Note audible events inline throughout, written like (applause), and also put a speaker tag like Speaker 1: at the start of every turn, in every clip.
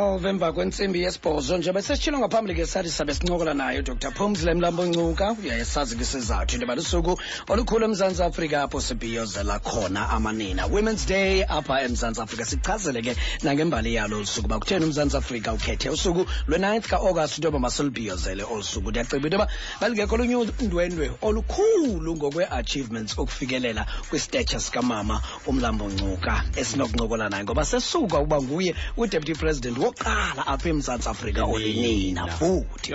Speaker 1: emva kwentsimbi yesibhozo nje besesitshilo ngaphambili ke sathi sabe sincokola naye udr. Phumzile mlambo ncuka uyayesazi ke sizathu into balusuku olukhulu emzantsi afrika apho sibhiyozela khona amanina. Women's day apha emzantsi afrika sichazele ke nangembali yalo olusuku uba kutheni umzantsi afrika ukhethe usuku lwe-9th kaagasti into yoba masilubhiyozele olu suku. Ndiyacimba into yoba lalingekho olunye undwendwe olukhulu ngokwe-achievements ukufikelela kwistature sikamama umlambuncuka esinokuncokola naye ngoba sesuka ukuba nguye udeputy president wokuqala apha emzantsi afrika olinina futhi.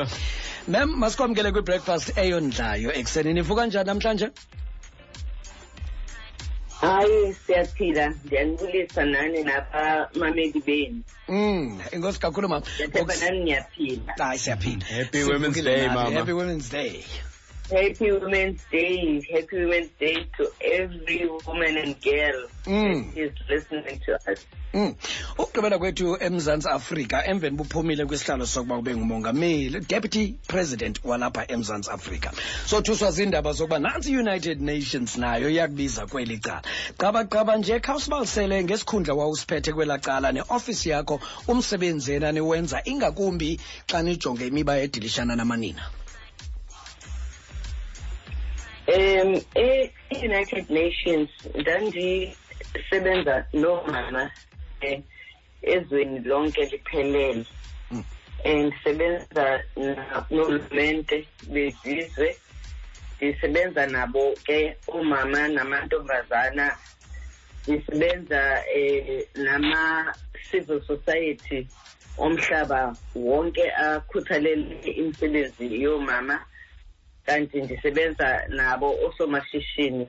Speaker 1: Mem masikwamkele kwibreakfast eyondlayo ekuseni. Nivuka njani namhlanje?
Speaker 2: Hayi siyaphila. Ndiyanibulisa nani nabamameli benu.
Speaker 1: Um inkosi kakhulu mama.
Speaker 2: Ndiyathemba nani niyaphila?
Speaker 1: Hayi siyaphila.
Speaker 3: Happy Women's Day, mama.
Speaker 1: happy women's day
Speaker 2: happy women's day. Happy women's day to every woman and girl
Speaker 1: Mm.
Speaker 2: that is listening to us.
Speaker 1: Mm. ukugqibela kwethu emzantsi afrika emveni buphumile kwisihlalo sokuba ube ngumongameli deputy president walapha emzantsi afrika. Sothuswa ziindaba zokuba nantsi i-united nations nayo iyakubiza kweli cala. Qabaqaba nje khawusibalisele ngesikhundla wawusiphethe kwela cala neofisi yakho umsebenzi yena niwenza ingakumbi xa nijonge imiba edilishana namanina
Speaker 2: um e-united nations ndandisebenza nomama um ezweni lonke liphelele
Speaker 1: Mm.
Speaker 2: and ndisebenza na- nolumente bezizwe ndisebenza nabo ke omama namantombazana ndisebenza eh nama-civil society omhlaba wonke akhuthalele imisebenzi yomama kanti ndisebenza nabo osomashishini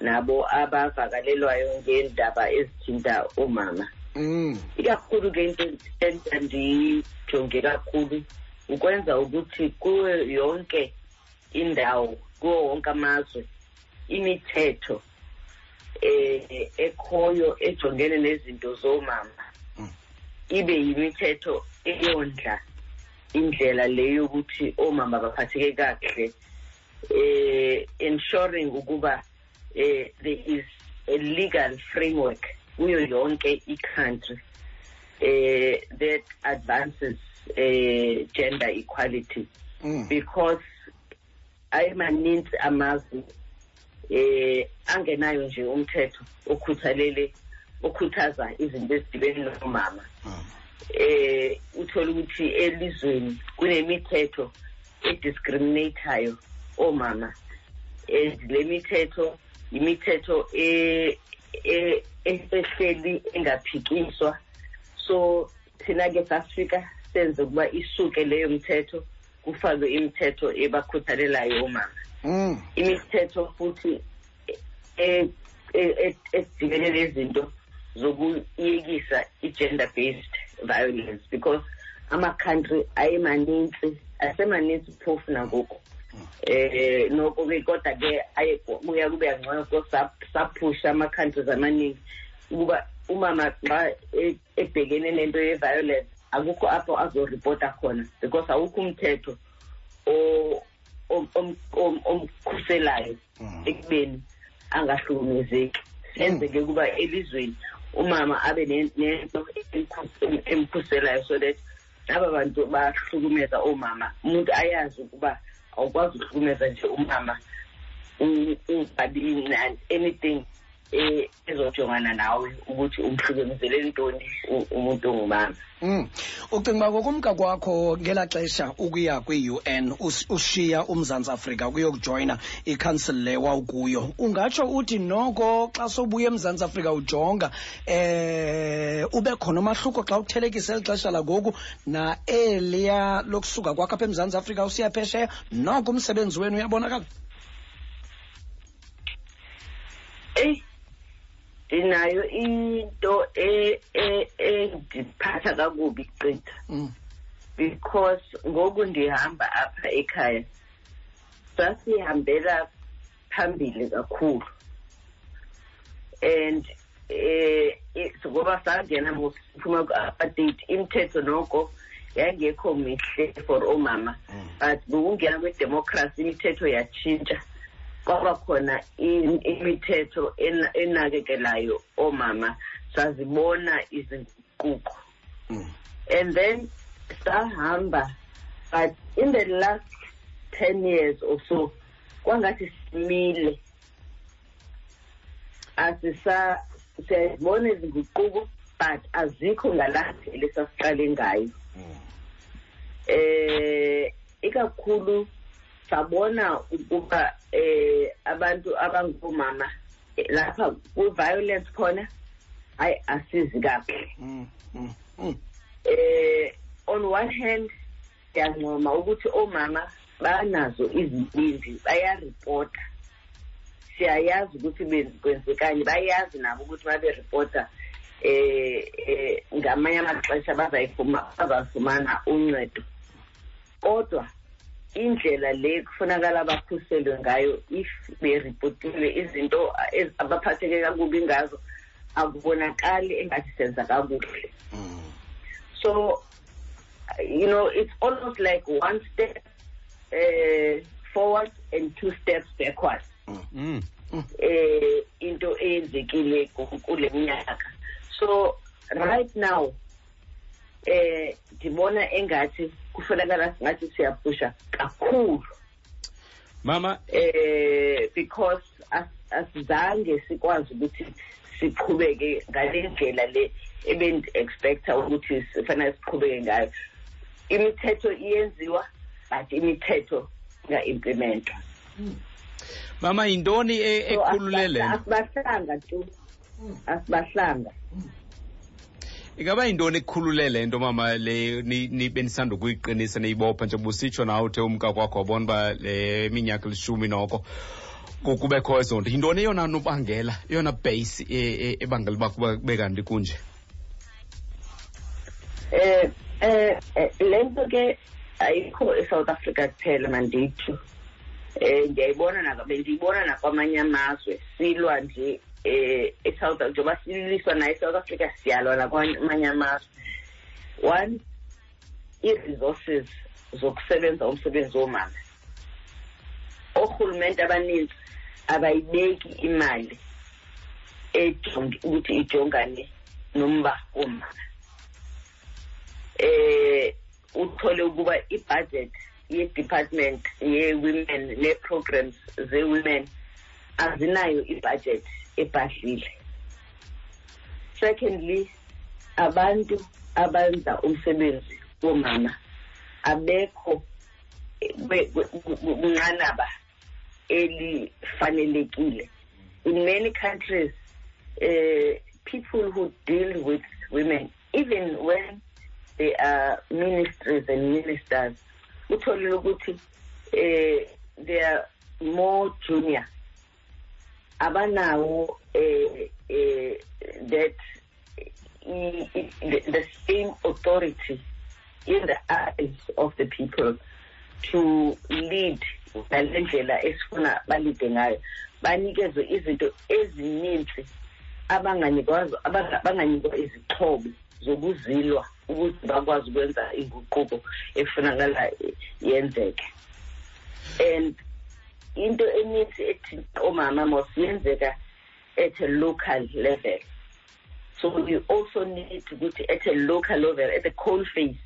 Speaker 2: nabo abavakalelwayo ngeendaba ezithinta omama
Speaker 1: mm.
Speaker 2: ikakhulu ke into endandijonge kakhulu ukwenza ukuthi kuyo yonke indawo kuwo wonke amazwe imithetho eh ekhoyo ejongene nezinto zomama
Speaker 1: Mm.
Speaker 2: ibe yimithetho eyondla indlela leyo yokuthi omama baphatheke kakuhle eh ensuring ukuba eh there is a legal framework kuyo yonke i-country eh that advances eh gender equality
Speaker 1: Mm.
Speaker 2: because ayimaninzi amazwe eh angenayo nje umthetho okhuthalele okhuthaza izinto ezidibene nomama
Speaker 1: Mm.
Speaker 2: eh uthola ukuthi elizweni kunemithetho ediscriminateayo omama and le mithetho imithetho e- e- ehleli engaphikiswa. So thina ke safika senze ukuba isuke leyo mthetho kufakwe imithetho ebakhuthalelayo omama.
Speaker 1: Mm.
Speaker 2: imithetho futhi e- e- edibene nezinto zokuyekisa i-gender based violence because ama-country ayemanintsi asemanintsi phofu nangoku eh noko ke kodwa ke aye kuya kube ngcono so saphusha ama-countries amaningi ukuba umama xa e- ebhekene nento ye-violence akukho apho azoripota khona because awukho umthetho o- om- om- om- omkhuselayo
Speaker 1: Mm.
Speaker 2: ekubeni angahlukumezeki. Senze ke kuba elizweni umama abe ne- nento emkhus- emkhuselayo so that laba bantu bahlukumeza omama. Umuntu ayazi ukuba awukwazi ukuhlukumeza nje umama na- anything eh, ezojongana nawe ukuthi umhlukumezele ntoni umuntu ongumama
Speaker 1: Mm. ucinga uba ngokumka kwakho ngelaa xesha ukuya kwi-un us- ushiya umzantsi afrika kuyokujoyina ikhansile le wawukuyo. Ungatsho uthi noko xa sobuya emzantsi afrika ujonga eh ube khona umahluko xa uthelekisa eli xesha langoku na eliya lokusuka kwakho apha emzantsi afrika usiya phesheya noko umsebenzi wenu uyabonakala?
Speaker 2: Eyi ndinayo into e- e- endiphatha kakubi qitha
Speaker 1: mm.
Speaker 2: because ngoku ndihamba apha ekhaya sasihambela phambili kakhulu and eh eh, ngoba sangena siphuma ku-apartheid imithetho noko yayingekho mihle for omama
Speaker 1: Mm.
Speaker 2: but ngokungena kwedemocracy imithetho yatshintsha kwaba khona imithetho ena- enakekelayo omama sazibona izinguquko.
Speaker 1: Mm.
Speaker 2: and then sahamba but in the last 10 years or so kwangathi simile. Asisa siyazibona izinguquko but azikho ngalandlela esasiqale ngayo. Eh ikakhulu sabona ukuba eh abantu abangomama eh, lapha ku-violence khona hayi asizi kahle.
Speaker 1: Mm, mm, mm.
Speaker 2: eh on one hand siyancoma ukuthi omama banazo izibindi bayaripota. Siyayazi ukuthi kwenzekani bayazi nabo ukuthi baberipota eh eh ngamanye amaxesha bazayifuma bazafumana uncedo. Kodwa indlela le kufunakala bakhuselwe ngayo if beripotiwe izinto abaphatheke kakubi ngazo akubonakali engathi senza kakuhle. So you know it's almost like one step uh, forward and two steps backwards
Speaker 3: Mm.
Speaker 2: eh into eyenzekile ku- kule minyaka. So right now eh ndibona engathi kufunakala singathi siyaphusha kakhulu.
Speaker 3: Mama
Speaker 2: eh because as- asizange sikwazi ukuthi siqhubeke ngale ndlela le ebendi-expecta ukuthi sifanele siqhubeke ngayo. Imithetho iyenziwa but imithetho inga-implementwa
Speaker 3: mama yintoni e-
Speaker 2: So,
Speaker 3: ekhulule le
Speaker 2: asibahla-
Speaker 3: nto
Speaker 2: asibahlanga tu. Asibahlanga.
Speaker 3: Ingaba yintoni ekhulule le nto mama le ni- ni- benisanda ukuyiqinisa niyibopha njengoba usitsho nawe uthe umka kwakho wabona uba le minyaka lishumi noko kubekho ezo nto yintoni eyona nobangela eyona base e- e- ebangela uba kube kanti kunje?
Speaker 2: Um le nto ke ayikho eSouth Africa kuphela mandithi. Um ndiyayibona ndiyibona nakwamanye amazwe. Silwa nje eh eSouth njengoba siliswa nayo eSouth Africa siyalwa nakwamanye amazwe one i-resources zokusebenza umsebenzi womama ohulumente abaninzi abayibeki imali ejongi ukuthi ijongane nomba womama eh uthole ukuba i-budget ye-department ye-women ne-programs ze-women azinayo i-budget ebhadlile secondly abantu abenza umsebenzi womama abekho kunqanaba elifanelekile. In many countries uh, people who deal with women even when they are ministries and ministers utholile ukuthi eh they are more junior abanawo eh eh that i- i- the, the same authority in the eyes of the people to lead ngale ndlela esifuna balide ngayo. Banikezwe izinto ezininzi abanganikwazo abanga- abanganikwa izixhobo zokuzilwa ukuthi bakwazi ukwenza inguquko efunakala yenzeke. And into eninzi ethinta omama mos yenzeka at a local level. So you also need ukuthi at a local level at the coal face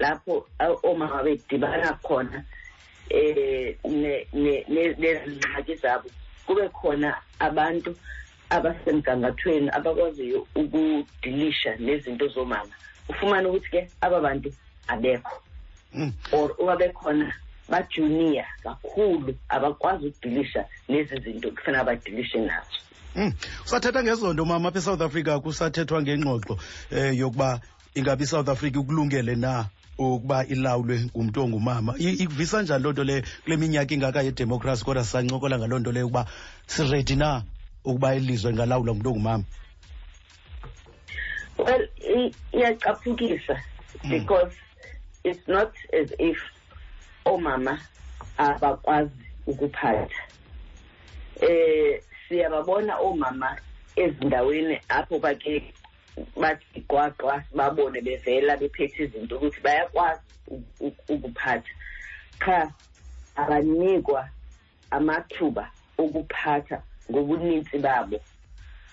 Speaker 2: lapho omama bedibana khona eh ne- nezingxaki zabo. Kube khona abantu abasemgangathweni abakwaziyo ukudilisha nezinto zomama. Ufumane ukuthi ke aba bantu abekho.
Speaker 4: Mm.
Speaker 2: or uma bekhona bajunior kakhulu abakwazi ukudilisha nezi zinto kufanele badilishe nazo.
Speaker 4: Mm. Usathetha ngezonto mama apha eSouth Africa kusathethwa ngengxoxo um yokuba ingabi iSouth Africa ukulungele na ukuba ilawulwe ngumntu ongumama. Ikuvisa njani loo nto leyo kule minyaka ingaka yedemokhrasi kodwa sisancokola ngaloo nto leyo ukuba siredi na ukuba ilizwe ingalawulwa ngumntu ongumama?
Speaker 2: Well iyacaphukisa because it's not as if omama abakwazi ukuphatha. Eh siyababona omama ezindaweni apho bake bathi gwaqwa babone bevela bephethe izinto ukuthi bayakwazi ukuphatha. Cha abanikwa amathuba okuphatha ngobunintsi babo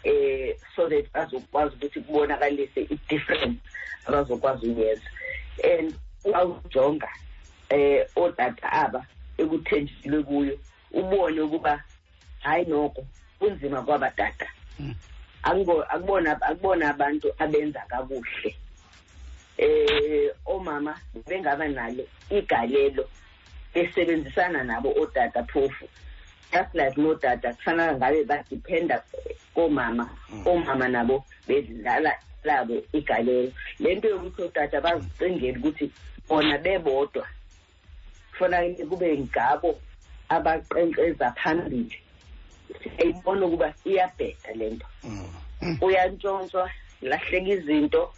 Speaker 2: eh so that bazokwazi ukuthi kubonakalise i-difference abazokwazi ukuyenza and wawujonga eh otata aba ekuthenjiselwe kuyo ubone ukuba hayi noko kunzima kwabadada
Speaker 1: Mm.
Speaker 2: Akubo- akubona akubona abantu abenza kakuhle. Eh omama bengaba nalo igalelo besebenzisana nabo otata phofu. Just like notata kufanele ngabe badependa komama
Speaker 1: Mm.
Speaker 2: omama nabo bedlala labo igalelo. Lento yokuthi otata bazicingele ukuthi bona bebodwa. Kufanele kube ngabo abaqenqeza phambili. Siyayibona ukuba iyabheda lento.
Speaker 1: Mm.
Speaker 2: Uyantshontshwa lahleka izinto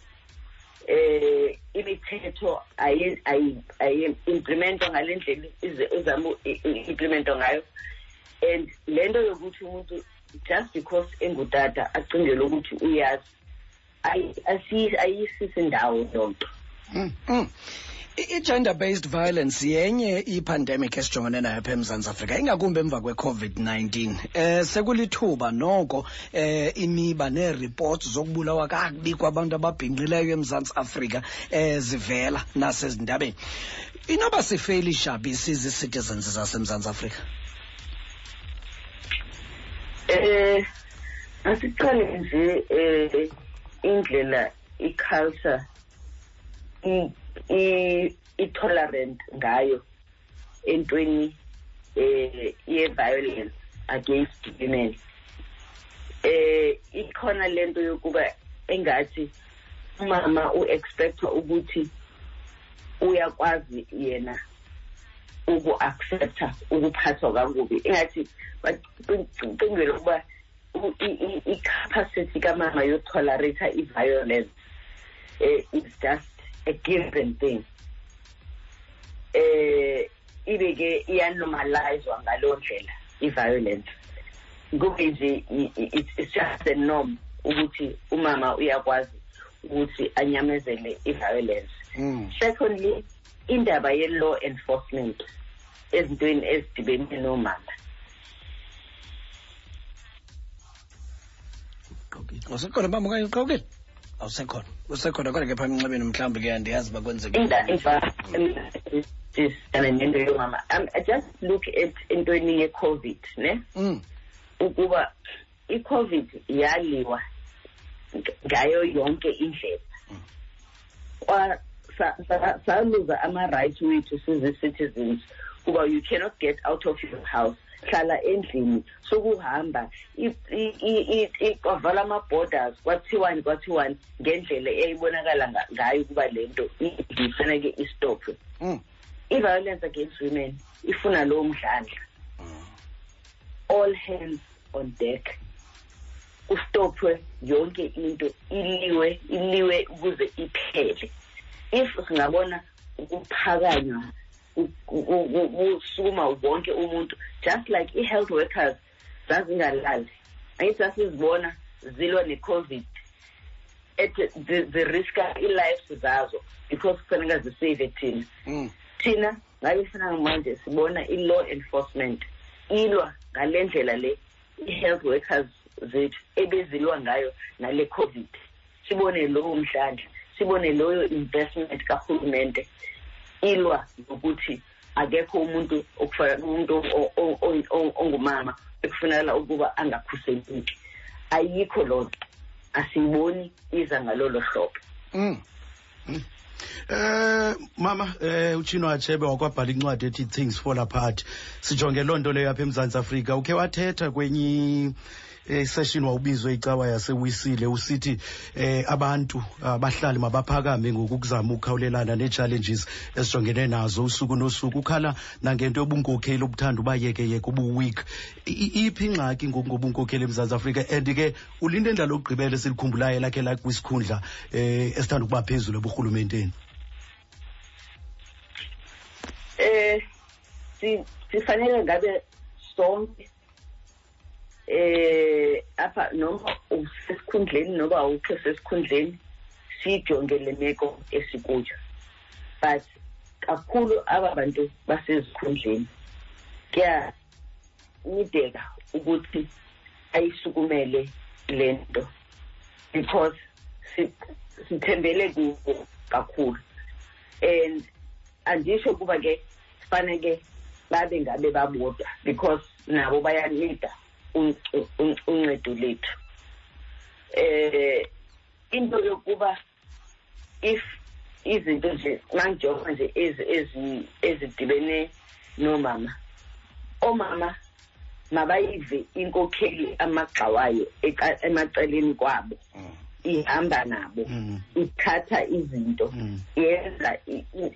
Speaker 2: eh imithetho ayi ayi ayi implementwa ngalendlela izama implementwa ngayo. And lento yokuthi umuntu just because engutata acingele ukuthi uyazi ayisisi ndawo lonto
Speaker 1: Mm, mm. I- i-gender based violence yenye ipandemic esijongene nayo apha emzantsi afrika ingakumbi emva kwe-covid-19 eh sekulithuba noko eh imiba neeripots zokubulawa kakubi kwabantu ababhinqileyo emzantsi afrika eh zivela nasezindabeni inoba sifeyilisha shabi sizi-citizens zasemzantsi afrika
Speaker 2: eh asiqale nje eh indlela iculture i-tolerant ngayo entweni eh ye-violence against women. Eh ikhona lento yokuba engathi umama u-expectwa ukuthi uyakwazi yena uku-accepta ukuphathwa kakubi ingathi bacingele ukuba i-capacity kamama yotolerata i-violence eh, is just a given thing eh ibe-ke iyanormalizwa ngaleyo ndlela i-violence kube nje it's just a norm ukuthi umama uyakwazi ukuthi anyamezele i-violence
Speaker 1: mm.
Speaker 2: secondly indaba ye-law enforcement ezintweni ezidibene nomama.
Speaker 1: Usekhona bamba okanye uqawukile awusekhona. Usekhona kodwa ke phaa emnxebeni mhlawumbi ke andiyazi uba kwenzeke.
Speaker 2: Inda nento yomama um, just look at entweni ye-covid ne?
Speaker 1: Mm,
Speaker 2: ukuba i-covid yaliwa ng- ngayo yonke indlela. Kwa sa- sa- saluza ama-rights wethu sizi-citizens kuba you cannot get out of your house hlala endlini sokuhamba kwavala ama-borders kwathiwani kwathiwani ngendlela eyayibonakala nga- ngayo ukuba le nto ifaneke istopwe
Speaker 1: mm,
Speaker 2: i-violence against women ifuna lowo mdlandla. All hands on deck. Kustopwe yonke into iliwe iliwe ukuze iphele. If singabona ukuphakanywa ku- ku- ku- kusukuma wonke umuntu. Just like i-health workers zazingalali. Angithi sasizibona zilwa ne-covid. Ethi zi- ziriska i-lives zazo because kufanele zisave thina.
Speaker 1: Mm.
Speaker 2: thina ngabe fana manje sibona i-law enforcement ilwa ngale ndlela le i-health workers zethu ebezilwa ngayo nale covid. Sibone lowo mdlandla sibone loyo investment kahulumente ilwa ngokuthi akekho umuntu okufana umuntu o- o- o- o- ongumama ekufunela ukuba angakhuseleki. Ayikho loo nto. Asiyiboni iza ngalolo hlobo.
Speaker 1: Mm.
Speaker 4: Eh mama eh uchino achebe wakwabhala incwadi ethi things fall apart. Sijonge loo nto leyo apha emzantsi afrika. Ukhe wathetha kwenye eh, session wawubizwe icawa yasewisile usithi eh abantu abahlali mabaphakame ngokuzama ukukhawulelana nee-challenges esijongene nazo usuku nosuku. Ukhala nangento yobunkokheli obuthanda ubayekeyeke ubu-weak iphi ingxaki ngoku ngobunkokheli emzantsi afrika? And ke ulinto endlalo okugqibela esilikhumbulayo elakhe lakwisikhundla eh esithanda ukuba phezulu eburhulumenteni?
Speaker 2: Eh si sifanele ngabe sonke eh apha noma usesikhundleni noba awukho sesikhundleni siyijonge le meko esikuyo. But kakhulu aba bantu basezikhundleni kuyanideka ukuthi ayisukumele lento because si- sithembele kubo kakhulu. And andisho kuba ke kufaneke babe ngabe babodwa because nabo bayanida uncedo lethu eh into yokuba if izinto nje mangijoba nje ezi ezi ezidibene nomama omama mabayive inkokheli amagxawayo emaceleni kwabo ihamba nabo
Speaker 4: Mm.
Speaker 2: ithatha izinto
Speaker 4: Mm.
Speaker 2: yenza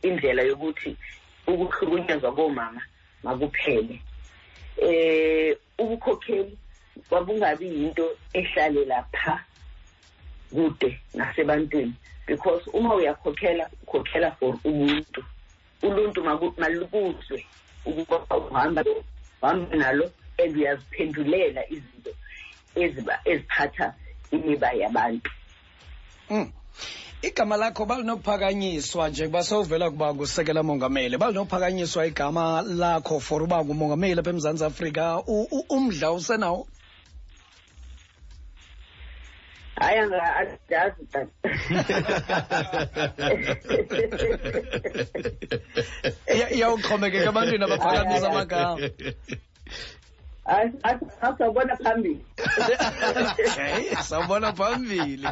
Speaker 2: indlela yokuthi ukuhlukunyezwa komama makuphele eh ubukhokheli kwabungabi yinto ehlalela pha kude nasebantwini because uma uyakhokhela ukhokhela for ubuntu uluntu malukuzwe ukuba uhamba uhamba nalo and uyaziphendulela izinto eziphatha imiba yabantu
Speaker 1: Mm. Igama lakho balinophakanyiswa njengoba sewuvela kuba ngusekela mongameli. Balinophakanyiswa igama lakho for uba ngumongameli apha emzantsi afrika. Umdla usenawo?
Speaker 2: Hayi tata (laughs)
Speaker 1: iyawuxhomekeka ebantwini abaphakamisa amagama
Speaker 2: asawubona phambili.
Speaker 1: Sawubona phambili.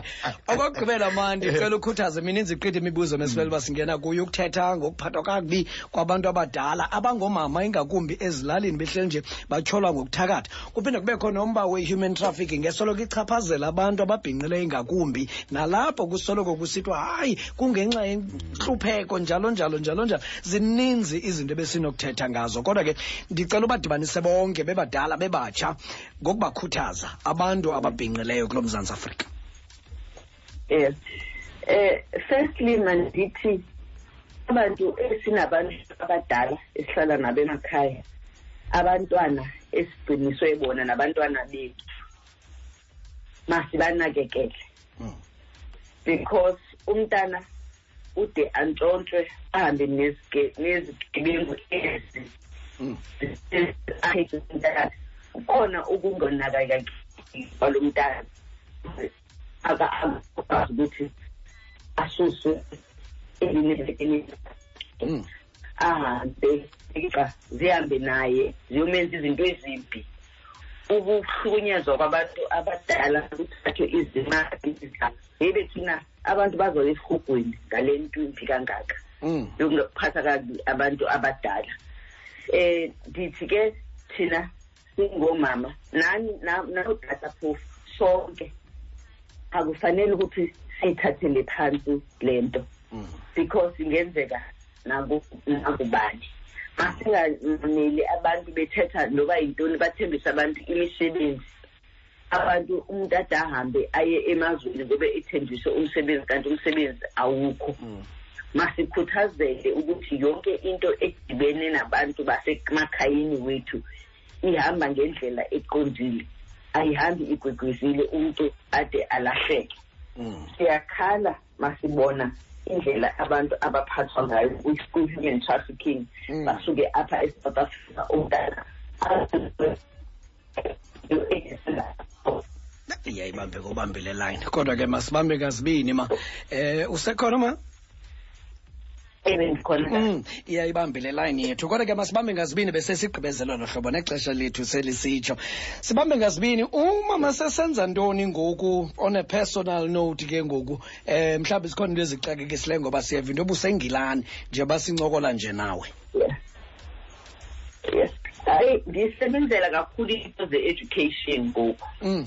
Speaker 1: Okokugqibela mandi cela ukhuthaze mininzi iqithi imibuzo mesibele uba singena kuyo ukuthetha ngokuphathwa kakubi kwabantu abadala abangoomama ingakumbi ezilalini behleli nje batyholwa ngokuthakatha. Kuphinde kubekho nomba we-human trafficking esoloko ichaphazela abantu ababhinqileyo ingakumbi nalapho kusoloko kusithiwa hayi kungenxa yentlupheko njalo njalo njalo njalo. Zininzi izinto ebesinokuthetha ngazo. Kodwa ke ndicela ubadibanise bonke bebadala bebatsha ngokubakhuthaza abantu ababhinqileyo kulo mzantsi afrika.
Speaker 2: Yes. Eh firstly mandithi abantu esinabantu abadala esihlala nabo emakhaya abantwana esigciniswe bona nabantwana bethu masibanakekele
Speaker 1: Mm.
Speaker 2: because umntana ude antshontshwe ahambe nezige- nezigebengu ezi Kukhona ukungonakakeli kwalo mntana akakwazi ukuthi asuswe elinebekeni
Speaker 1: Mm.
Speaker 2: ahambe xa zihambe naye ziyomenza izinto ezimbi. Ukuhlukunyezwa kwabantu abadala kuthathwe izimali yebe thina abantu bazoya esihugweni ngale nto imbi kangaka.
Speaker 1: Mm.
Speaker 2: yokuphatha kabi abantu abadala. Eh ndithi ke thina singomama. Nani na- nodata phofu sonke. Akufanele ukuthi siyithathele phansi lento
Speaker 1: Mm.
Speaker 2: because ingenzeka naku- nakubani masinganeli abantu bethetha noba yintoni bathembise abantu imisebenzi. Abantu umuntu ade ahambe aye emazweni ngoba ethembise umsebenzi kanti umsebenzi awukho.
Speaker 1: Mm.
Speaker 2: Masikhuthazele ukuthi yonke into edibene nabantu basemakhayeni wethu ihamba ngendlela eqondile ayihambi igwegwezile umuntu ade alahleke.
Speaker 1: Mm.
Speaker 2: siyakhala masibona indlela abantu abaphathwa ngayo kwi-human trafficking.
Speaker 1: Mm.
Speaker 2: basuke apha e-south africa umntana
Speaker 1: iyayibambe kubambile line. Kodwa ke masibambe kazibini ma? Eh usekhona ma?
Speaker 2: ebendikhona
Speaker 1: Mm, iyayibambile line yethu. Kodwa ke masibambe ngazibini bese sigqibezela lo hlobo nexesha lethu selisitsho. Sibambe ngazibini. Umama sesenza ntoni ngoku? On a personal note ke ngoku eh mhlawumbi zikhona into ezixakekisileyo ngoba siyeva into obusengilani njengoba sincokola nje nawe.
Speaker 2: Yes. Yes. Hayi ndiyisebenzela kakhulu into ze-education ngoku.
Speaker 1: Mm.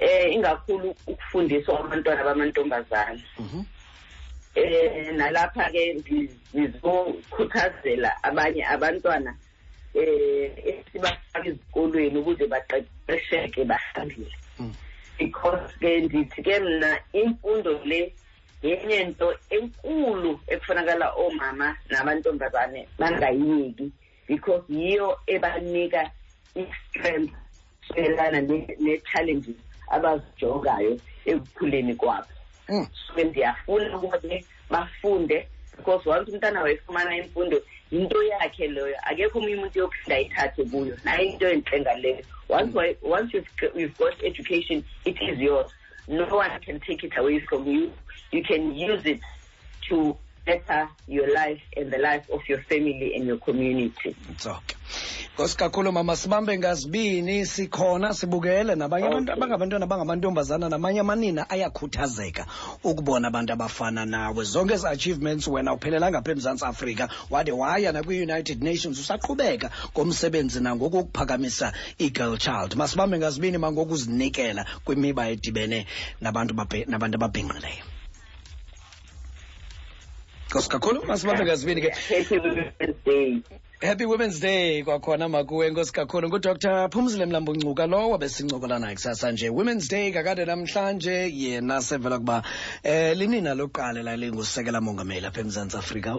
Speaker 2: eh ingakhulu ukufundiswa abantwana bamantombazana
Speaker 1: mhm,
Speaker 2: eh nalapha ke ngizokhuthazela abanye abantwana eh esibafaka ezikolweni ukuze baqeqesheke bahambile
Speaker 1: Mm.
Speaker 2: because ke ndithi ke mna imfundo le yenye nto enkulu ekufunakala omama namantombazane bangayiyeki because yiyo ebanika i-strength soyelana ne-challenges abazijongayo ekukhuleni kwabo
Speaker 1: mm.
Speaker 2: so ndiyafuna ukuba ke bafunde because once umntana imfundo into yakhe leyo akekho omunye umuntu yophinda ayithathe kuyo. Nayo into enhle ngaleyo. Once, you've, you've got education it is yours. No one can take it away from you. You can use it to better your life and the life of your family and your community.
Speaker 1: Nkosi kakhulu mama sibambe ngazibini sikhona sibukele. Nabanye abantu abangabantwana abangamantombazana namanye amanina ayakhuthazeka ukubona abantu abafana nawe. Zonke ezi achievements wena uphelelanga apha emzantsi afrika wade waya nakwi-united nations usaqhubeka ngomsebenzi nangoku ukuphakamisa i-girl child. Masibambe ngazibini mangokuzinikela kwimiba edibene nabantu nabantu ababhinqileyo nkosi kakhulu masibambe ngazibini ke. Happy women's day. Kwakhona makuwe nkosi kakhulu. Ngudr phumzile mlambuncuka lowo besincokola naye kusasa nje. Women's day kakade namhlanje yena sevela kuba um linina lokuqala lalingusekela mongameli apha emzantsi afrika